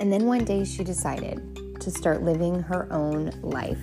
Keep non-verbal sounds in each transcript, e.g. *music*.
And then one day she decided to start living her own life.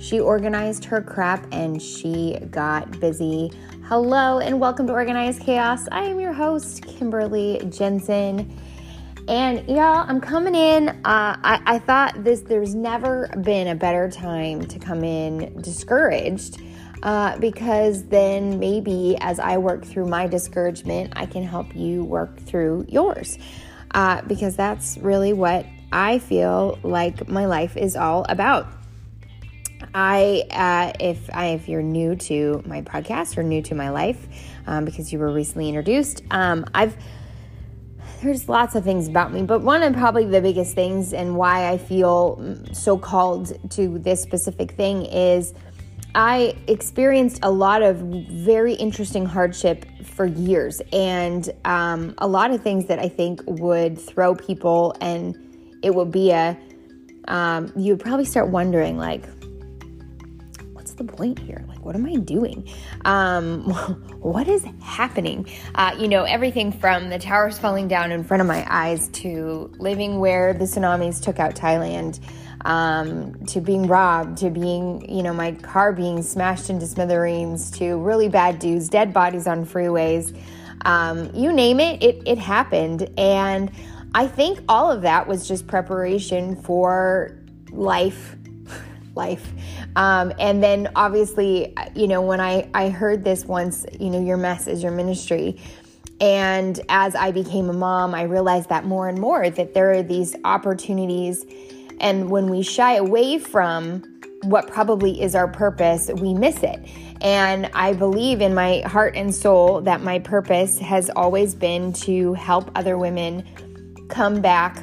She organized her crap and she got busy. Hello and welcome to Organized Chaos. I am your host, Kimberly Jensen. And y'all, I'm coming in. Uh, I, I thought this, there's never been a better time to come in discouraged. Uh, because then maybe as I work through my discouragement, I can help you work through yours. Uh, because that's really what I feel like my life is all about. I, uh, if I, if you're new to my podcast or new to my life, um, because you were recently introduced, um, I've there's lots of things about me, but one of probably the biggest things and why I feel so called to this specific thing is I experienced a lot of very interesting hardship for years and um, a lot of things that I think would throw people and it would be a, um, you would probably start wondering, like, what's the point here? What am I doing? Um, *laughs* what is happening? Uh, you know, everything from the towers falling down in front of my eyes to living where the tsunamis took out Thailand um, to being robbed, to being, you know, my car being smashed into smithereens, to really bad dudes, dead bodies on freeways. Um, you name it, it, it happened. And I think all of that was just preparation for life. Life. Um, and then obviously, you know, when I, I heard this once, you know, your mess is your ministry, and as I became a mom, I realized that more and more that there are these opportunities and when we shy away from what probably is our purpose, we miss it. And I believe in my heart and soul that my purpose has always been to help other women come back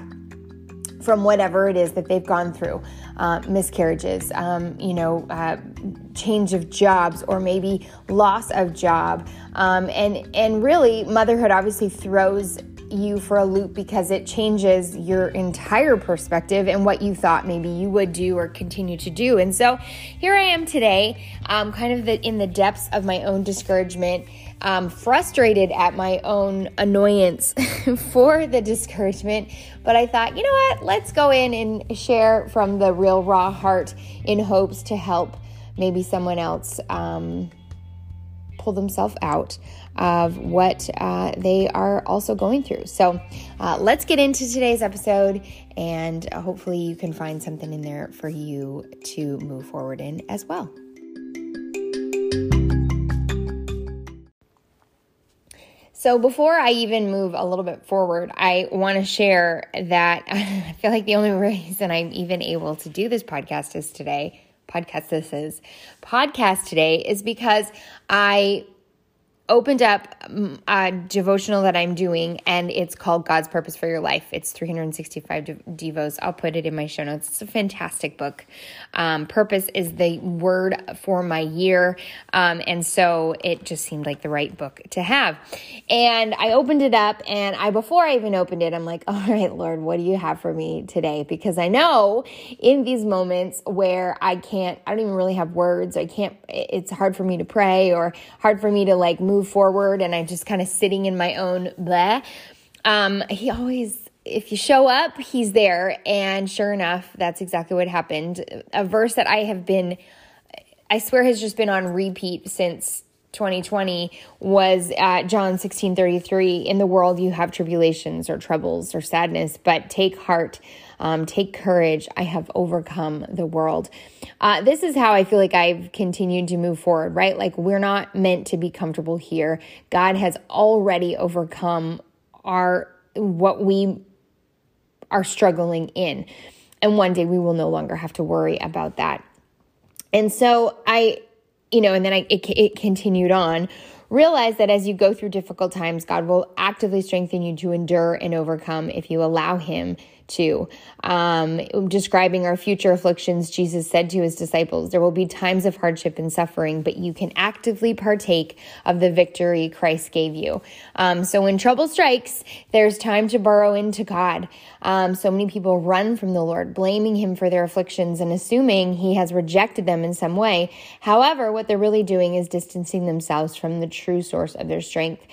from whatever it is that they've gone through uh, miscarriages, um, you know, uh, change of jobs, or maybe loss of job. Um, and, and really, motherhood obviously throws you for a loop because it changes your entire perspective and what you thought maybe you would do or continue to do. And so here I am today, um, kind of the, in the depths of my own discouragement, um, frustrated at my own annoyance *laughs* for the discouragement. But I thought, you know what? Let's go in and share from the real raw heart in hopes to help maybe someone else. Um, pull themselves out of what uh, they are also going through. So uh, let's get into today's episode, and hopefully, you can find something in there for you to move forward in as well. So, before I even move a little bit forward, I want to share that *laughs* I feel like the only reason I'm even able to do this podcast is today. Podcast, this is podcast today is because I opened up mm, a devotional that I'm doing, and it's called God's Purpose for Your Life. It's 365 devos. I'll put it in my show notes. It's a fantastic book. Um, purpose is the word for my year, um, and so it just seemed like the right book to have. And I opened it up, and I before I even opened it, I'm like, *laughs* all right, Lord, what do you have for me today? Because I know in these moments where I can't, I don't even really have words. I can't. It's hard for me to pray, or hard for me to like move move forward and I'm just kind of sitting in my own bleh. Um, he always if you show up, he's there. And sure enough, that's exactly what happened. A verse that I have been, I swear, has just been on repeat since 2020 was at John 16 33. In the world, you have tribulations or troubles or sadness, but take heart. Um, take courage. I have overcome the world. Uh, this is how I feel like I've continued to move forward, right? Like we're not meant to be comfortable here. God has already overcome our what we are struggling in. And one day we will no longer have to worry about that. And so I, you know, and then I, it, it continued on. Realize that as you go through difficult times, God will actively strengthen you to endure and overcome if you allow Him to. Um, describing our future afflictions, Jesus said to his disciples, There will be times of hardship and suffering, but you can actively partake of the victory Christ gave you. Um, so when trouble strikes, there's time to burrow into God. Um, so many people run from the Lord, blaming Him for their afflictions and assuming He has rejected them in some way. However, what they're really doing is distancing themselves from the true source of their strength.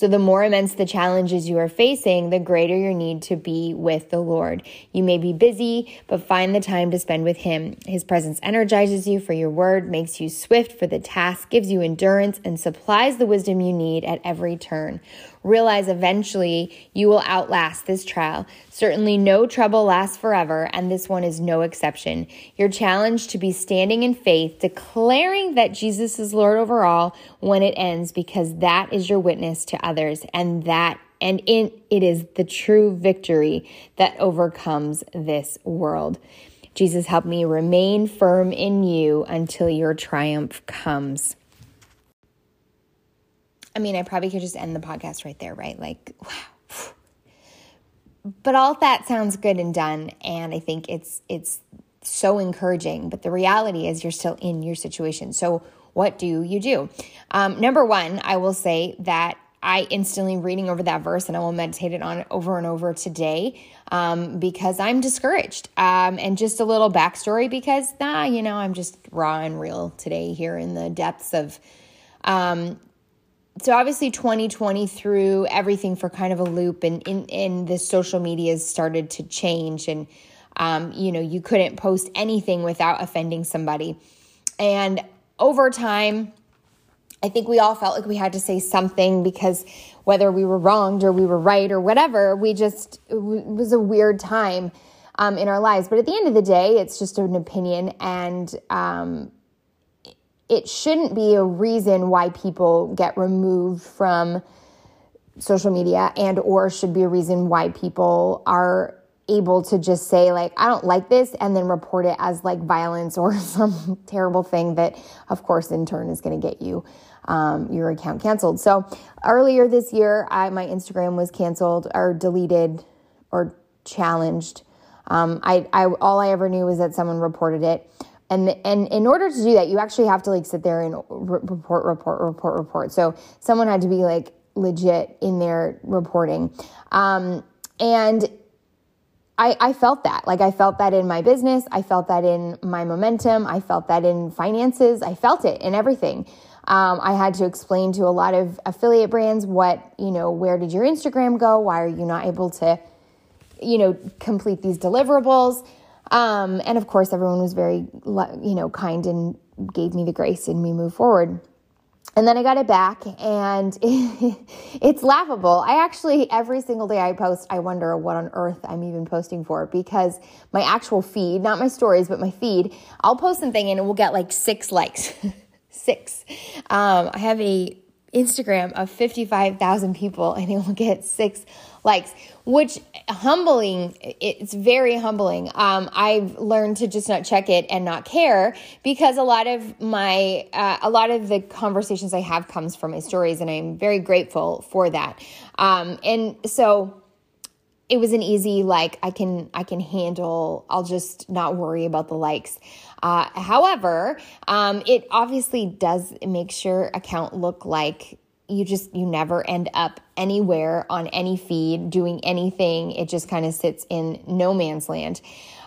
So, the more immense the challenges you are facing, the greater your need to be with the Lord. You may be busy, but find the time to spend with Him. His presence energizes you for your word, makes you swift for the task, gives you endurance, and supplies the wisdom you need at every turn. Realize eventually you will outlast this trial. Certainly, no trouble lasts forever, and this one is no exception. Your challenge to be standing in faith, declaring that Jesus is Lord over all when it ends, because that is your witness to others, and that and in it is the true victory that overcomes this world. Jesus, help me remain firm in you until your triumph comes. I mean, I probably could just end the podcast right there, right? Like, *sighs* wow. But all that sounds good and done, and I think it's it's so encouraging. But the reality is, you're still in your situation. So, what do you do? Um, number one, I will say that I instantly reading over that verse and I will meditate it on it over and over today um, because I'm discouraged. Um, and just a little backstory because, nah, you know, I'm just raw and real today here in the depths of um, so obviously 2020 threw everything for kind of a loop and in, in the social medias started to change and um, you know you couldn't post anything without offending somebody. And over time i think we all felt like we had to say something because whether we were wronged or we were right or whatever we just it was a weird time um, in our lives. But at the end of the day it's just an opinion and um, it shouldn't be a reason why people get removed from social media and or should be a reason why people are able to just say like i don't like this and then report it as like violence or *laughs* some terrible thing that of course in turn is going to get you um, your account canceled. So earlier this year I, my instagram was canceled or deleted or challenged. Um, I, I all i ever knew was that someone reported it and and in order to do that you actually have to like sit there and report report report report. So someone had to be like legit in their reporting. Um, and I, I felt that. Like i felt that in my business. I felt that in my momentum. I felt that in finances. I felt it in everything. Um, i had to explain to a lot of affiliate brands what you know where did your instagram go? Why are you not able to you know complete these deliverables um, and of course, everyone was very, you know, kind and gave me the grace and we moved forward. And then I got it back and *laughs* it's laughable. I actually, every single day I post, I wonder what on earth I'm even posting for because my actual feed, not my stories, but my feed, I'll post something and it will get like six likes. *laughs* six. Um, I have a Instagram of 55,000 people and it will get six likes, which humbling, it's very humbling. Um, I've learned to just not check it and not care because a lot of my, uh, a lot of the conversations I have comes from my stories and I'm very grateful for that. Um, and so, it was an easy like i can i can handle i'll just not worry about the likes uh, however um, it obviously does make your account look like you just you never end up anywhere on any feed doing anything it just kind of sits in no man's land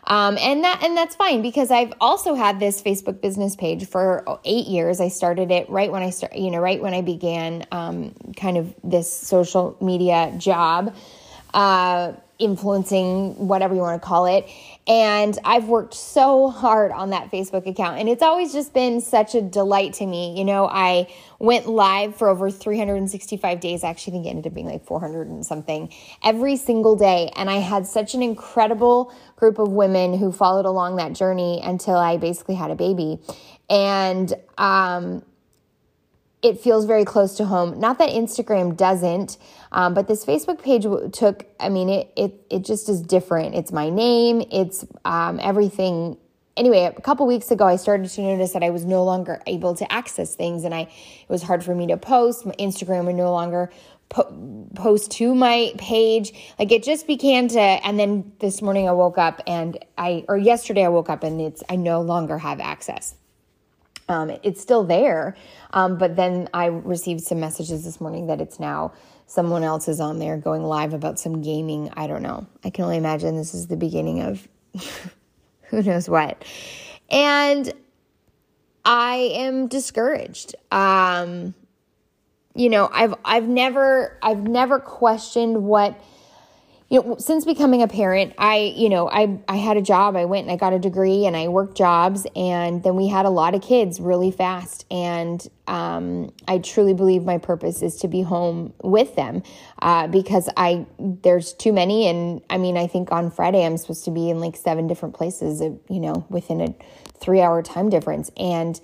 um, and that and that's fine because I've also had this Facebook business page for eight years. I started it right when I start, you know, right when I began um, kind of this social media job, uh, influencing whatever you want to call it. And I've worked so hard on that Facebook account, and it's always just been such a delight to me. You know, I went live for over 365 days. I actually think it ended up being like 400 and something every single day. And I had such an incredible group of women who followed along that journey until I basically had a baby. And, um, it feels very close to home. Not that Instagram doesn't, um, but this Facebook page took. I mean, it it it just is different. It's my name. It's um, everything. Anyway, a couple weeks ago, I started to notice that I was no longer able to access things, and I it was hard for me to post. My Instagram would no longer po- post to my page. Like it just began to. And then this morning, I woke up and I, or yesterday, I woke up and it's I no longer have access. Um, it's still there, um, but then I received some messages this morning that it's now someone else is on there going live about some gaming. I don't know. I can only imagine this is the beginning of *laughs* who knows what. And I am discouraged. Um, you know, I've I've never I've never questioned what you know, since becoming a parent, I, you know, I, I had a job, I went and I got a degree and I worked jobs and then we had a lot of kids really fast. And um, I truly believe my purpose is to be home with them uh, because I, there's too many. And I mean, I think on Friday I'm supposed to be in like seven different places, uh, you know, within a three hour time difference. And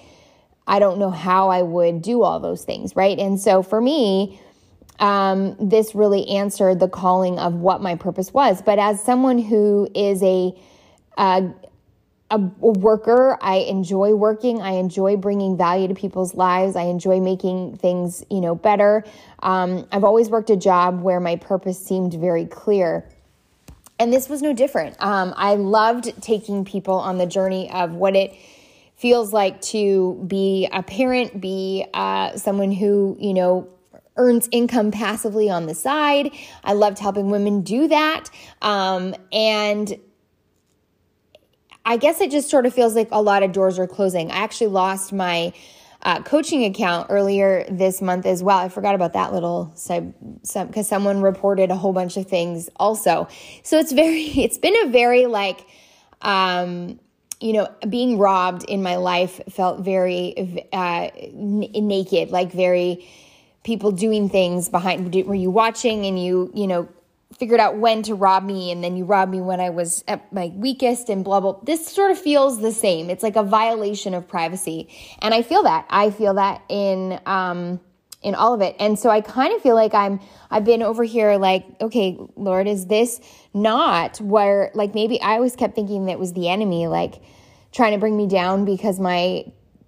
I don't know how I would do all those things. Right. And so for me, um, this really answered the calling of what my purpose was. But as someone who is a, a a worker. I enjoy working. I enjoy bringing value to people's lives. I enjoy making things, you know, better. Um, I've always worked a job where my purpose seemed very clear. And this was no different. Um, I loved taking people on the journey of what it feels like to be a parent, be uh, someone who, you know, earns income passively on the side. I loved helping women do that. Um, and I guess it just sort of feels like a lot of doors are closing. I actually lost my uh, coaching account earlier this month as well. I forgot about that little sub because some, someone reported a whole bunch of things also. So it's very, *laughs* it's been a very like, um, you know, being robbed in my life felt very uh, n- naked, like very people doing things behind were you watching and you you know figured out when to rob me and then you robbed me when I was at my weakest and blah blah. This sort of feels the same. It's like a violation of privacy. And I feel that. I feel that in um in all of it. And so I kind of feel like I'm I've been over here like okay lord is this not where like maybe I always kept thinking that was the enemy like trying to bring me down because my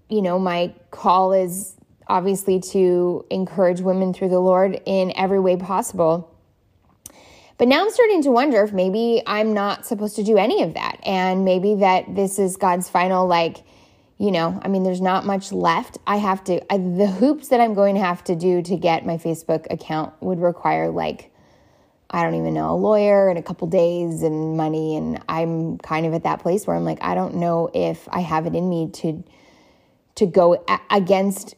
you know my call is obviously to encourage women through the Lord in every way possible. But now I'm starting to wonder if maybe I'm not supposed to do any of that. And maybe that this is God's final, like, you know, I mean, there's not much left. I have to, I, the hoops that I'm going to have to do to get my Facebook account would require, like, I don't even know, a lawyer and a couple days and money. And I'm kind of at that place where I'm like, I don't know if I have it in me to, to go against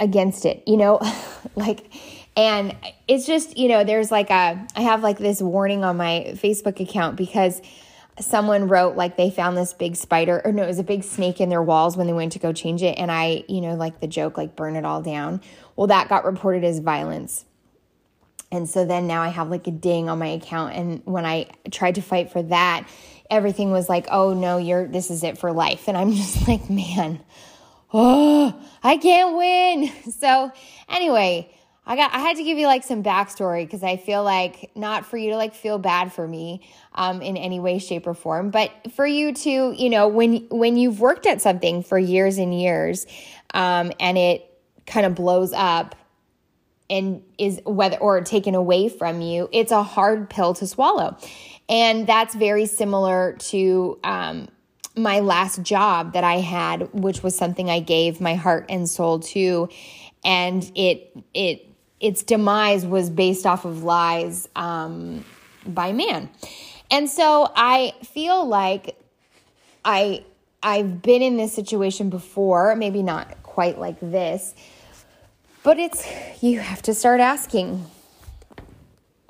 against it, you know? *laughs* like, and it's just, you know, there's like a, I have like this warning on my Facebook account because someone wrote like they found this big spider, or no, it was a big snake in their walls when they went to go change it. And I, you know, like the joke, like burn it all down. Well, that got reported as violence. And so then now I have like a ding on my account. And when I tried to fight for that, everything was like, oh no, you're, this is it for life. And I'm *laughs* just like, man, oh, I can't win. *laughs* So anyway, I got I had to give you like some backstory because I feel like not for you to like feel bad for me um, in any way, shape, or form, but for you to you know when when you've worked at something for years and years, um, and it kind of blows up and is whether or taken away from you, it's a hard pill to swallow, and that's very similar to um, my last job that I had, which was something I gave my heart and soul to, and it it its demise was based off of lies um, by man, and so I feel like I I've been in this situation before, maybe not quite like this, but it's you have to start asking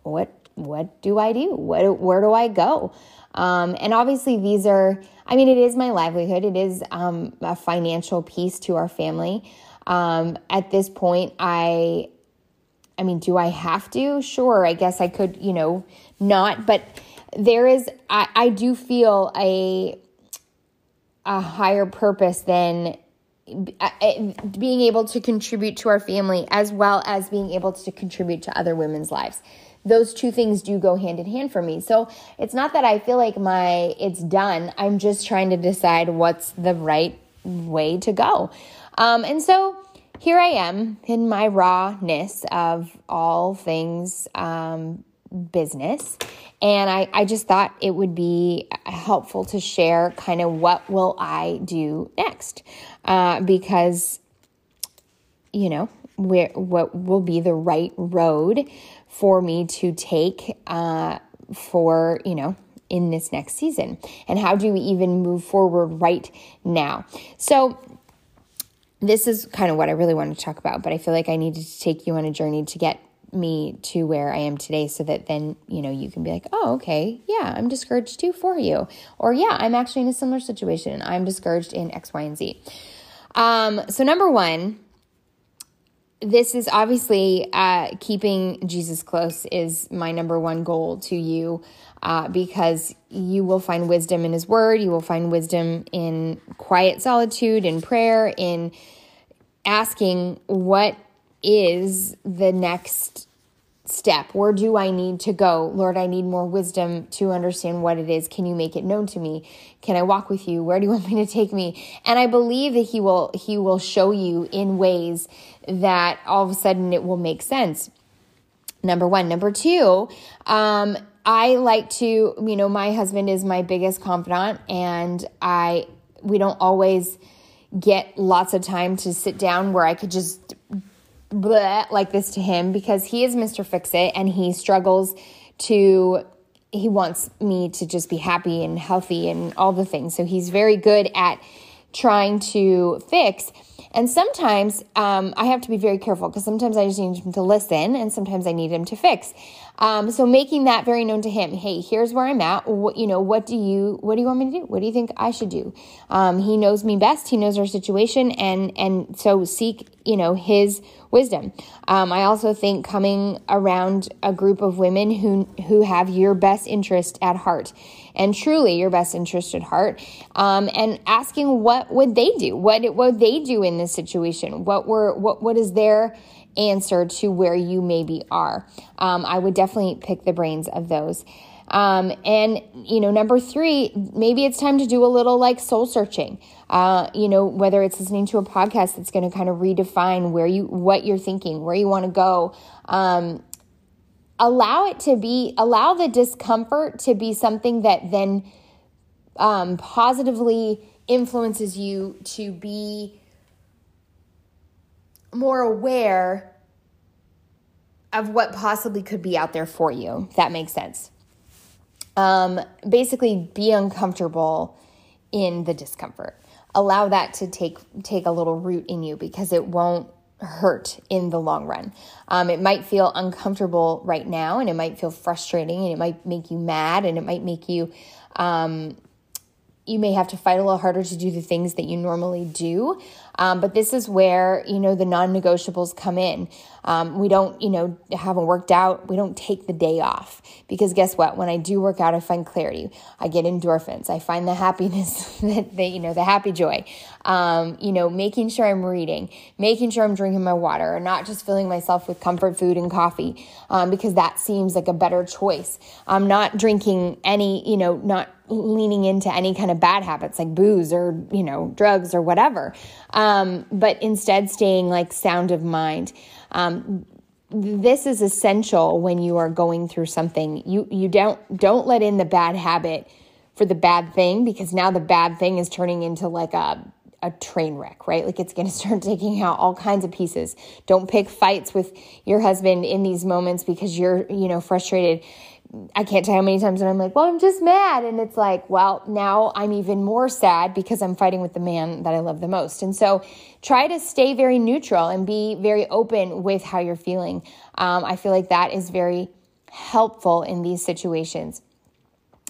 what what do I do? What where do I go? Um, and obviously, these are, I mean, it is my livelihood, it is um, a financial piece to our family. Um, at this point, I, I mean, do I have to? Sure, I guess I could, you know, not, but there is, I, I do feel a, a higher purpose than uh, uh, being able to contribute to our family as well as being able to contribute to other women's lives those two things do go hand in hand for me. So it's not that I feel like my it's done. I'm just trying to decide what's the right way to go. Um, and so here I am in my rawness of all things um, business. And I, I just thought it would be helpful to share kind of what will I do next. Uh, because, you know, where what will be the right road for me to take uh, for, you know, in this next season? And how do we even move forward right now? So, this is kind of what I really wanted to talk about, but I feel like I needed to take you on a journey to get me to where I am today so that then, you know, you can be like, oh, okay, yeah, I'm discouraged too for you. Or, yeah, I'm actually in a similar situation. I'm discouraged in X, Y, and Z. Um, so, number one, this is obviously uh, keeping Jesus close is my number one goal to you uh, because you will find wisdom in His Word. You will find wisdom in quiet solitude, in prayer, in asking what is the next step? Where do I need to go? Lord, I need more wisdom to understand what it is. Can you make it known to me? Can I walk with you? Where do you want *laughs* me to take me? And I believe that he will he will show you in ways that all of a sudden it will make sense. Number 1, number 2, um I like to, you know, my husband is my biggest confidant and I we don't always get lots of time to sit down where I could just bleh, like this to him because he is Mr. Fix It and he struggles to he wants me to just be happy and healthy and all the things. So he's very good at trying to fix. And sometimes um, I have to be very careful because sometimes I just need him to listen and sometimes I need him to fix. Um, so making that very known to him. Hey, here's where I'm at. What, you know, what do you, what do you want me to do? What do you think I should do? Um, he knows me best. He knows our situation. And, and so seek, you know, his wisdom. Um, I also think coming around a group of women who, who have your best interest at heart and truly your best interest at heart. Um, and asking what would they do? What, what would they do in this situation? What were, what, what is their, answer to where you maybe are. Um, I would definitely pick the brains of those. Um, and, you know, number three, maybe it's time to do a little like soul searching. Uh, you know, whether it's listening to a podcast that's going to kind of redefine where you, what you're thinking, where you want to go. Um, allow it to be, allow the discomfort to be something that then um, positively influences you to be more aware of what possibly could be out there for you. that makes sense. Um, basically, be uncomfortable in the discomfort. Allow that to take take a little root in you because it won't hurt in the long run. Um, it might feel uncomfortable right now, and it might feel frustrating, and it might make you mad, and it might make you um, you may have to fight a little harder to do the things that you normally do. Um, but this is where, you know, the non negotiables come in. Um, we don't, you know, haven't worked out. We don't take the day off because guess what? When I do work out, I find clarity. I get endorphins. I find the happiness *laughs* that, the, you know, the happy joy. Um, you know, making sure I'm reading, making sure I'm drinking my water, and not just filling myself with comfort food and coffee um, because that seems like a better choice. I'm not drinking any, you know, not leaning into any kind of bad habits like booze or you know drugs or whatever um, but instead staying like sound of mind um, this is essential when you are going through something you you don't don't let in the bad habit for the bad thing because now the bad thing is turning into like a a train wreck, right? Like it's going *laughs* to start taking out all kinds of pieces. Don't pick fights with your husband in these moments because you're, you know, frustrated I can't tell how many times when I'm like, well, I'm just mad. And it's like, well, now I'm even more sad because I'm fighting with the man that I love the most. And so try to stay very neutral and be very open with how you're feeling. Um, I feel like that is very helpful in these situations.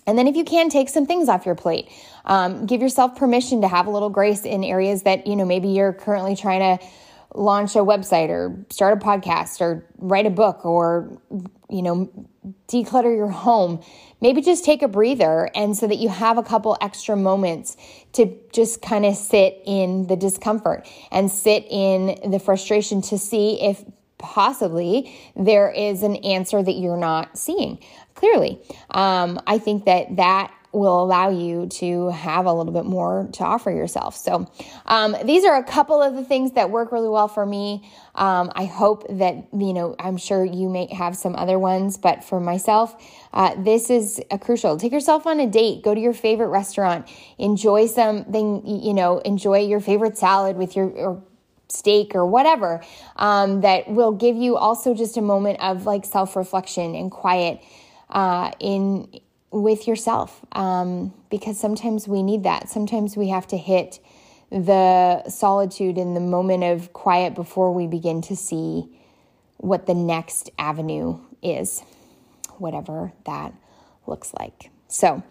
And then if you can take some things off your plate, um, give yourself permission to have a little grace in areas that, you know, maybe you're currently trying to launch a website or start a podcast or write a book or, you know, declutter your home, maybe just take a breather and so that you have a couple extra moments to just kind of sit in the discomfort and sit in the frustration to see if possibly there is an answer that you're not seeing clearly. Um, I think that that will allow you to have a little bit more to offer yourself. So, um, these are a couple of the things that work really well for me. Um, I hope that, you know, I'm sure you may have some other ones, but for myself, uh, this is a crucial. Take yourself on a date, go to your favorite restaurant, enjoy something, you know, enjoy your favorite salad with your, or steak or whatever um, that will give you also just a moment of like self reflection and quiet uh, in with yourself um, because sometimes we need that. Sometimes we have to hit the solitude and the moment of quiet before we begin to see what the next avenue is, whatever that looks like. So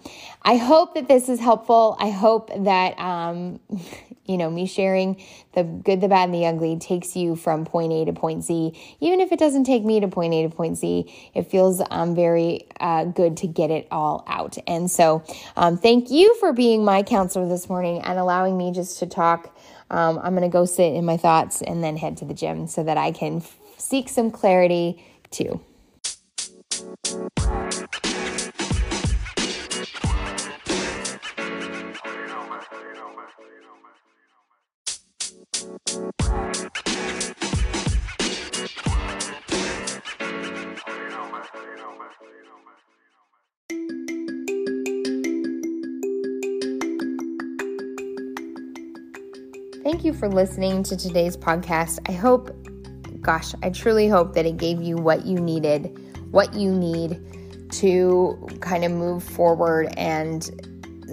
I hope that this is helpful. I hope that, um, *laughs* you know, me sharing the good, the bad, and the ugly takes you from point A to point Z. Even if it doesn't take me to point A to point Z, it feels um, very uh, good to get it all out. And so um, thank you for being my counselor this morning and allowing me just to talk. Um, I'm going to go sit in my thoughts and then head to the gym so that I can f- seek some clarity too. Thank you for listening to today's podcast. I hope, gosh, I truly hope that it gave you what you needed, what you need to kind of move forward and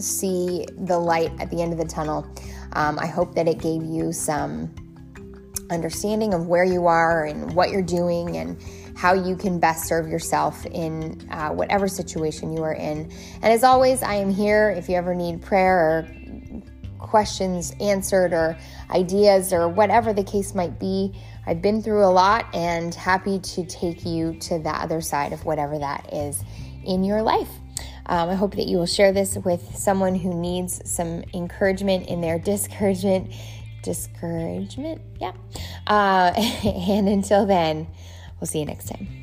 see the light at the end of the tunnel. Um, I hope that it gave you some understanding of where you are and what you're doing and how you can best serve yourself in uh, whatever situation you are in. And as always, I am here if you ever need prayer or questions answered or ideas or whatever the case might be. I've been through a lot and happy to take you to the other side of whatever that is in your life. Um, I hope that you will share this with someone who needs some encouragement in their *laughs* discouragement. Discouragement, yeah. Uh, *laughs* and until then, we'll see you next time.